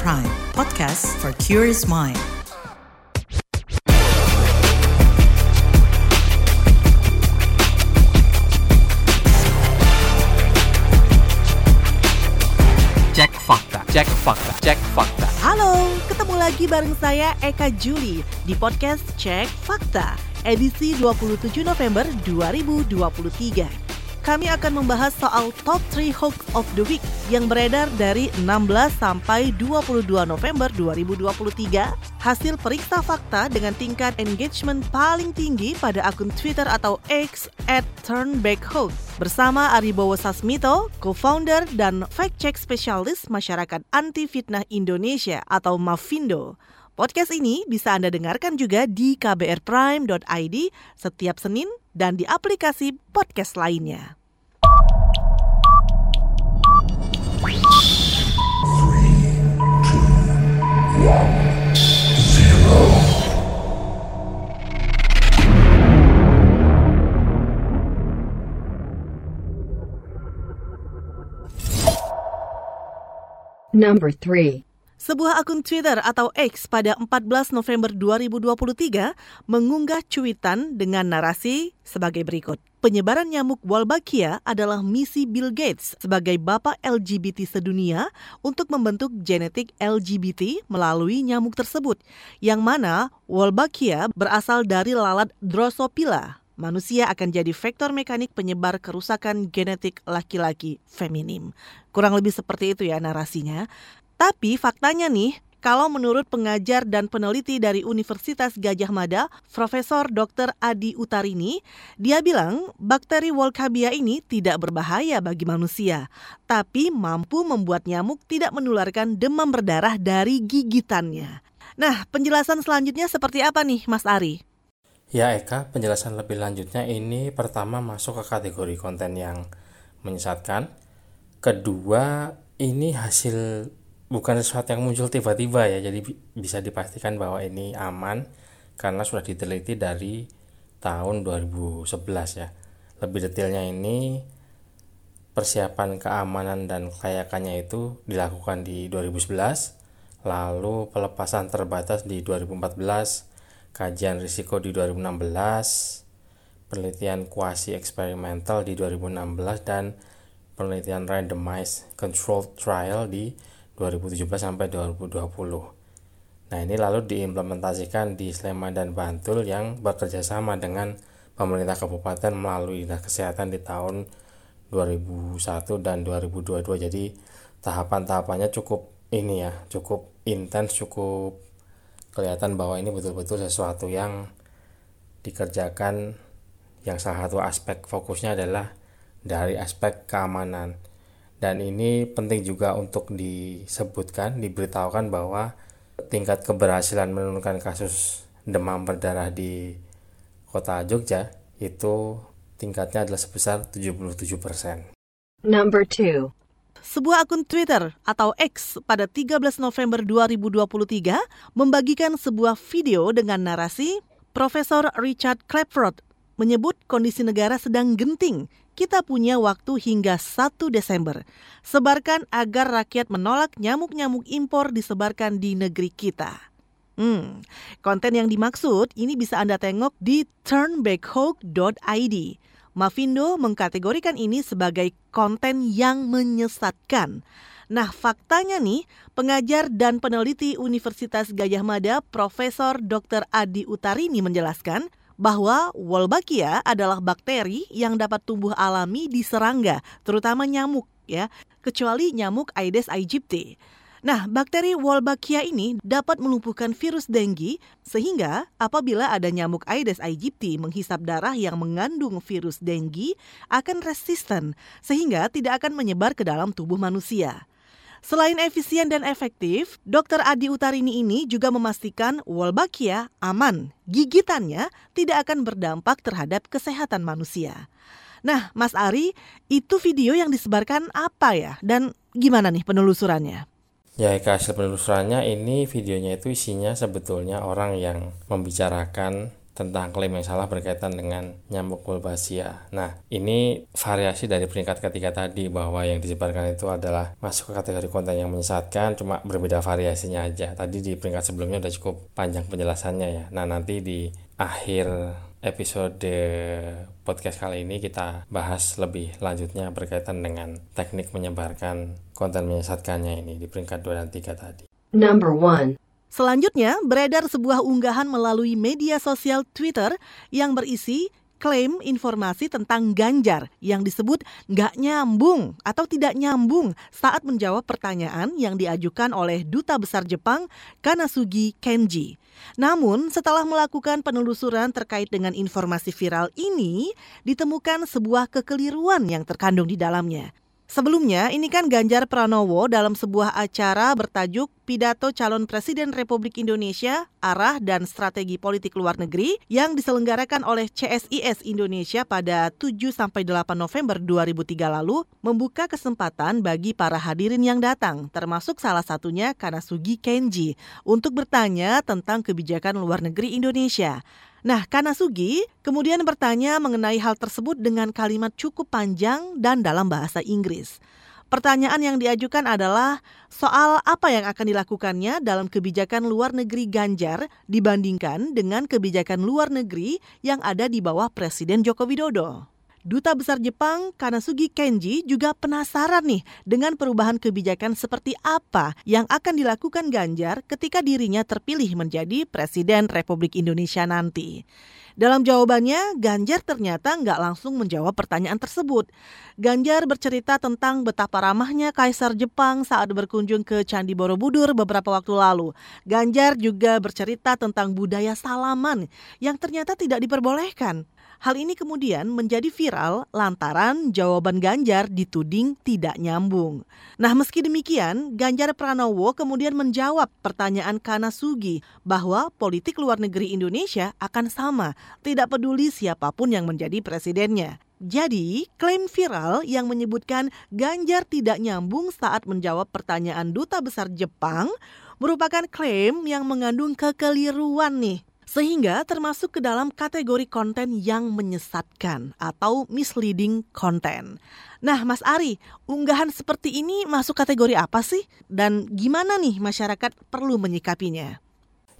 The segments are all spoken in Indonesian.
Prime, podcast for curious mind. Cek fakta, cek fakta, cek fakta. Halo, ketemu lagi bareng saya Eka Juli di podcast Cek Fakta, edisi 27 November 2023. Kami akan membahas soal top 3 hoax of the week yang beredar dari 16 sampai 22 November 2023, hasil periksa fakta dengan tingkat engagement paling tinggi pada akun Twitter atau X at turnbackhoax bersama Aribowo Sasmito, co-founder dan fact-check spesialis masyarakat anti fitnah Indonesia atau Mafindo. Podcast ini bisa Anda dengarkan juga di kbrprime.id setiap Senin dan di aplikasi podcast lainnya. Number 3. Sebuah akun Twitter atau X pada 14 November 2023 mengunggah cuitan dengan narasi sebagai berikut. Penyebaran nyamuk Wolbachia adalah misi Bill Gates sebagai bapak LGBT sedunia untuk membentuk genetik LGBT melalui nyamuk tersebut, yang mana Wolbachia berasal dari lalat Drosophila. Manusia akan jadi vektor mekanik penyebar kerusakan genetik laki-laki feminim. Kurang lebih seperti itu ya narasinya. Tapi faktanya nih, kalau menurut pengajar dan peneliti dari Universitas Gajah Mada, Profesor Dr. Adi Utarini, dia bilang bakteri Wolbachia ini tidak berbahaya bagi manusia, tapi mampu membuat nyamuk tidak menularkan demam berdarah dari gigitannya. Nah, penjelasan selanjutnya seperti apa nih, Mas Ari? Ya Eka, penjelasan lebih lanjutnya ini pertama masuk ke kategori konten yang menyesatkan. Kedua, ini hasil bukan sesuatu yang muncul tiba-tiba ya. Jadi bisa dipastikan bahwa ini aman karena sudah diteliti dari tahun 2011 ya. Lebih detailnya ini persiapan keamanan dan kelayakannya itu dilakukan di 2011 lalu pelepasan terbatas di 2014 kajian risiko di 2016 penelitian kuasi eksperimental di 2016 dan penelitian randomized controlled trial di 2017 sampai 2020. Nah, ini lalu diimplementasikan di Sleman dan Bantul yang bekerja sama dengan pemerintah kabupaten melalui dinas kesehatan di tahun 2001 dan 2022. Jadi tahapan-tahapannya cukup ini ya, cukup intens, cukup kelihatan bahwa ini betul-betul sesuatu yang dikerjakan yang salah satu aspek fokusnya adalah dari aspek keamanan dan ini penting juga untuk disebutkan, diberitahukan bahwa tingkat keberhasilan menurunkan kasus demam berdarah di kota Jogja itu tingkatnya adalah sebesar 77%. Number 2. Sebuah akun Twitter atau X pada 13 November 2023 membagikan sebuah video dengan narasi Profesor Richard Clapford menyebut kondisi negara sedang genting kita punya waktu hingga 1 Desember. Sebarkan agar rakyat menolak nyamuk-nyamuk impor disebarkan di negeri kita. Hmm, konten yang dimaksud ini bisa Anda tengok di turnbackhawk.id. Mavindo mengkategorikan ini sebagai konten yang menyesatkan. Nah, faktanya nih, pengajar dan peneliti Universitas Gajah Mada Profesor Dr. Adi Utarini menjelaskan bahwa Wolbachia adalah bakteri yang dapat tumbuh alami di serangga, terutama nyamuk ya, kecuali nyamuk Aedes aegypti. Nah, bakteri Wolbachia ini dapat melumpuhkan virus dengue sehingga apabila ada nyamuk Aedes aegypti menghisap darah yang mengandung virus dengue akan resisten sehingga tidak akan menyebar ke dalam tubuh manusia. Selain efisien dan efektif, Dr. Adi Utarini ini juga memastikan Wolbachia aman. Gigitannya tidak akan berdampak terhadap kesehatan manusia. Nah, Mas Ari, itu video yang disebarkan apa ya? Dan gimana nih penelusurannya? Ya, hasil penelusurannya ini videonya itu isinya sebetulnya orang yang membicarakan tentang klaim yang salah berkaitan dengan nyamuk Wolbachia. Nah, ini variasi dari peringkat ketiga tadi bahwa yang disebarkan itu adalah masuk ke kategori konten yang menyesatkan, cuma berbeda variasinya aja. Tadi di peringkat sebelumnya udah cukup panjang penjelasannya ya. Nah, nanti di akhir episode podcast kali ini kita bahas lebih lanjutnya berkaitan dengan teknik menyebarkan konten menyesatkannya ini di peringkat 2 dan 3 tadi. Number 1. Selanjutnya, beredar sebuah unggahan melalui media sosial Twitter yang berisi klaim informasi tentang Ganjar yang disebut nggak nyambung atau tidak nyambung saat menjawab pertanyaan yang diajukan oleh Duta Besar Jepang Kanasugi Kenji. Namun, setelah melakukan penelusuran terkait dengan informasi viral ini, ditemukan sebuah kekeliruan yang terkandung di dalamnya. Sebelumnya, ini kan Ganjar Pranowo dalam sebuah acara bertajuk Pidato Calon Presiden Republik Indonesia, Arah dan Strategi Politik Luar Negeri yang diselenggarakan oleh CSIS Indonesia pada 7-8 November 2003 lalu membuka kesempatan bagi para hadirin yang datang, termasuk salah satunya Kanasugi Kenji, untuk bertanya tentang kebijakan luar negeri Indonesia. Nah, Kanasugi kemudian bertanya mengenai hal tersebut dengan kalimat cukup panjang dan dalam bahasa Inggris. Pertanyaan yang diajukan adalah soal apa yang akan dilakukannya dalam kebijakan luar negeri Ganjar dibandingkan dengan kebijakan luar negeri yang ada di bawah Presiden Joko Widodo. Duta Besar Jepang Kanasugi Kenji juga penasaran nih dengan perubahan kebijakan seperti apa yang akan dilakukan Ganjar ketika dirinya terpilih menjadi Presiden Republik Indonesia nanti. Dalam jawabannya, Ganjar ternyata nggak langsung menjawab pertanyaan tersebut. Ganjar bercerita tentang betapa ramahnya Kaisar Jepang saat berkunjung ke Candi Borobudur beberapa waktu lalu. Ganjar juga bercerita tentang budaya salaman yang ternyata tidak diperbolehkan. Hal ini kemudian menjadi viral lantaran jawaban Ganjar dituding tidak nyambung. Nah, meski demikian, Ganjar Pranowo kemudian menjawab pertanyaan Kanasugi bahwa politik luar negeri Indonesia akan sama, tidak peduli siapa pun yang menjadi presidennya. Jadi, klaim viral yang menyebutkan Ganjar tidak nyambung saat menjawab pertanyaan duta besar Jepang merupakan klaim yang mengandung kekeliruan nih sehingga termasuk ke dalam kategori konten yang menyesatkan atau misleading content. Nah, Mas Ari, unggahan seperti ini masuk kategori apa sih? Dan gimana nih masyarakat perlu menyikapinya?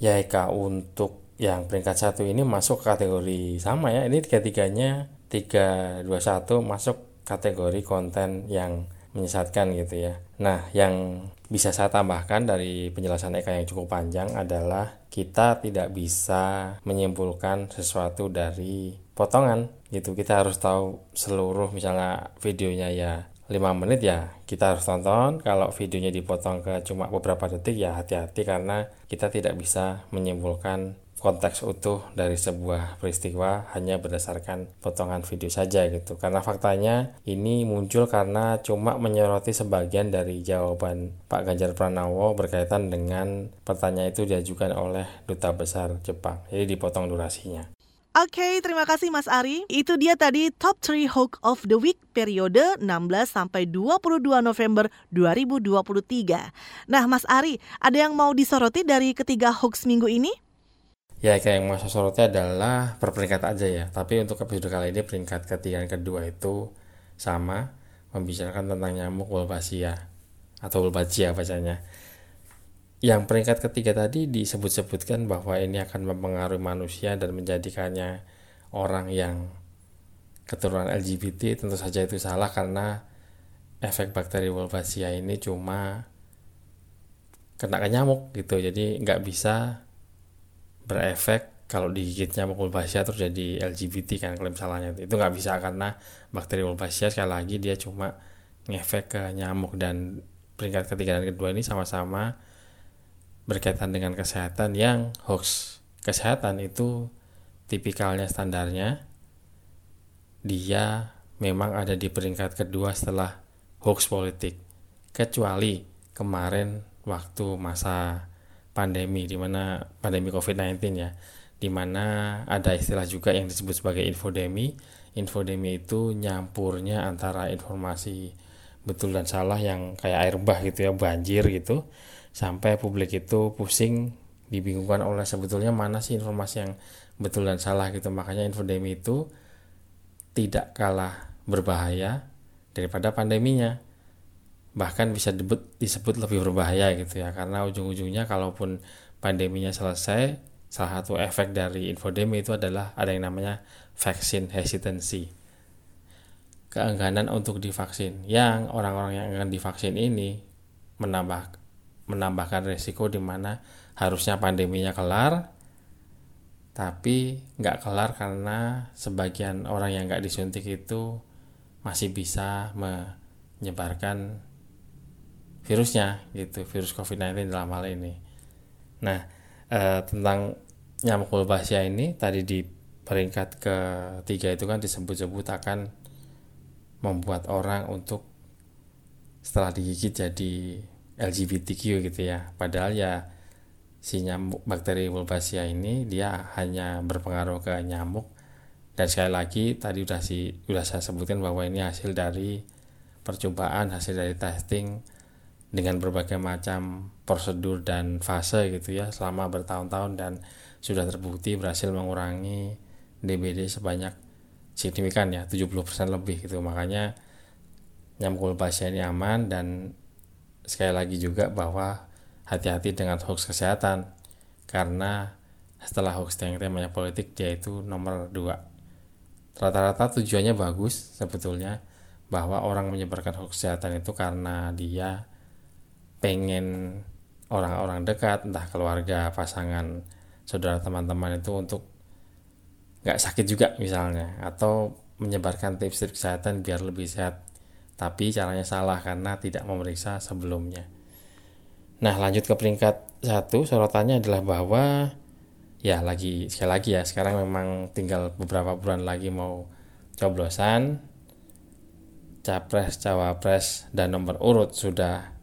Ya, Eka, untuk yang peringkat satu ini masuk kategori sama ya. Ini tiga-tiganya, tiga, dua, satu masuk kategori konten yang menyesatkan gitu ya. Nah, yang bisa saya tambahkan dari penjelasan Eka yang cukup panjang adalah kita tidak bisa menyimpulkan sesuatu dari potongan gitu. Kita harus tahu seluruh misalnya videonya ya 5 menit ya kita harus tonton kalau videonya dipotong ke cuma beberapa detik ya hati-hati karena kita tidak bisa menyimpulkan konteks utuh dari sebuah peristiwa hanya berdasarkan potongan video saja gitu karena faktanya ini muncul karena cuma menyoroti sebagian dari jawaban Pak Ganjar Pranowo berkaitan dengan pertanyaan itu diajukan oleh duta besar Jepang jadi dipotong durasinya Oke, okay, terima kasih Mas Ari. Itu dia tadi Top 3 Hook of the Week periode 16 sampai 22 November 2023. Nah, Mas Ari, ada yang mau disoroti dari ketiga hoax minggu ini? Ya kayak yang masuk sorotnya adalah per peringkat aja ya. Tapi untuk episode kali ini peringkat ketiga dan kedua itu sama membicarakan tentang nyamuk Wolbachia atau Wolbachia bacanya. Yang peringkat ketiga tadi disebut-sebutkan bahwa ini akan mempengaruhi manusia dan menjadikannya orang yang keturunan LGBT tentu saja itu salah karena efek bakteri Wolbachia ini cuma kena ke nyamuk gitu. Jadi nggak bisa berefek kalau digigit nyamuk Wolbachia terus jadi LGBT kan klaim salahnya itu nggak bisa karena bakteri Wolbachia sekali lagi dia cuma ngefek ke nyamuk. Dan peringkat ketiga dan kedua ini sama-sama berkaitan dengan kesehatan yang hoax. Kesehatan itu tipikalnya standarnya dia memang ada di peringkat kedua setelah hoax politik. Kecuali kemarin waktu masa pandemi di mana pandemi COVID-19 ya. Di mana ada istilah juga yang disebut sebagai infodemi. Infodemi itu nyampurnya antara informasi betul dan salah yang kayak air bah gitu ya banjir gitu sampai publik itu pusing dibingungkan oleh sebetulnya mana sih informasi yang betul dan salah gitu. Makanya infodemi itu tidak kalah berbahaya daripada pandeminya bahkan bisa disebut, lebih berbahaya gitu ya. Karena ujung-ujungnya kalaupun pandeminya selesai salah satu efek dari infodemi itu adalah ada yang namanya vaksin hesitancy keengganan untuk divaksin. Yang orang-orang yang akan divaksin ini menambah menambahkan resiko di mana harusnya pandeminya kelar tapi nggak kelar karena sebagian orang yang nggak disuntik itu masih bisa menyebarkan virusnya gitu. Virus COVID-19 dalam hal ini. Nah eh, tentang nyamuk wolbachia ini tadi di peringkat ketiga itu kan disebut-sebut akan membuat orang untuk setelah digigit jadi LGBTQ gitu ya. Padahal ya si nyamuk bakteri Wolbachia ini dia hanya berpengaruh ke nyamuk. Dan sekali lagi tadi udah si udah saya sebutkan bahwa ini hasil dari percobaan hasil dari testing dengan berbagai macam prosedur dan fase gitu ya selama bertahun-tahun dan sudah terbukti berhasil mengurangi DBD sebanyak signifikan ya 70% lebih gitu. Makanya nyamuk Wolbachia ini aman dan sekali lagi juga bahwa hati-hati dengan hoax kesehatan. Karena setelah hoax yang temanya politik dia itu nomor dua. Rata-rata tujuannya bagus sebetulnya bahwa orang menyebarkan hoax kesehatan itu karena dia pengen orang-orang dekat entah keluarga pasangan saudara teman-teman itu untuk nggak sakit juga misalnya atau menyebarkan tips-tips kesehatan biar lebih sehat. Tapi caranya salah karena tidak memeriksa sebelumnya. Nah lanjut ke peringkat satu sorotannya adalah bahwa ya lagi sekali lagi ya sekarang memang tinggal beberapa bulan lagi mau coblosan capres cawapres dan nomor urut sudah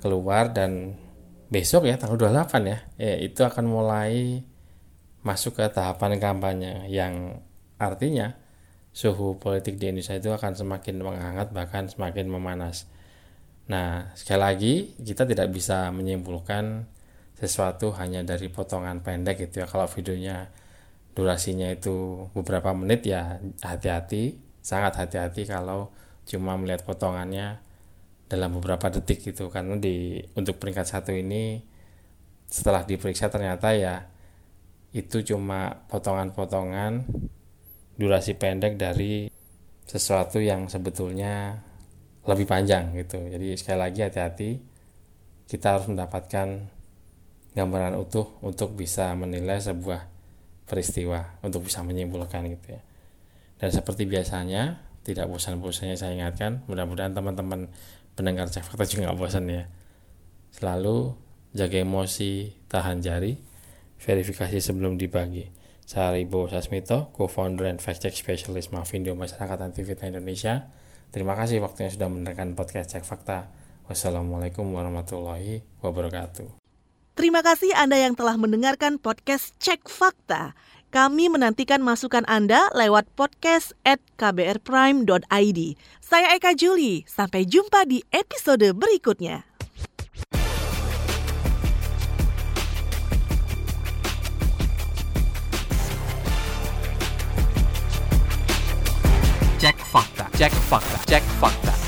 keluar dan besok ya tanggal 28 ya ya itu akan mulai masuk ke tahapan kampanye yang artinya suhu politik di Indonesia itu akan semakin menghangat bahkan semakin memanas Nah, sekali lagi kita tidak bisa menyimpulkan sesuatu hanya dari potongan pendek gitu ya. Kalau videonya durasinya itu beberapa menit ya hati-hati, sangat hati-hati kalau cuma melihat potongannya dalam beberapa detik gitu karena di untuk peringkat satu ini setelah diperiksa ternyata ya itu cuma potongan-potongan durasi pendek dari sesuatu yang sebetulnya lebih panjang gitu. Jadi sekali lagi hati-hati kita harus mendapatkan gambaran utuh untuk bisa menilai sebuah peristiwa untuk bisa menyimpulkan gitu ya. Dan seperti biasanya tidak bosan-bosannya saya ingatkan mudah-mudahan teman-teman pendengar cek fakta juga nggak bosan ya selalu jaga emosi tahan jari verifikasi sebelum dibagi saya Ribo Sasmito, co-founder and fact check specialist Mavindo Masyarakat Antivita Indonesia Terima kasih waktunya sudah mendengarkan podcast Cek Fakta. Wassalamualaikum warahmatullahi wabarakatuh. Terima kasih Anda yang telah mendengarkan podcast Cek Fakta. Kami menantikan masukan Anda lewat podcast at kbrprime.id. Saya Eka Juli, sampai jumpa di episode berikutnya. Cek fakta, cek fakta, cek fakta.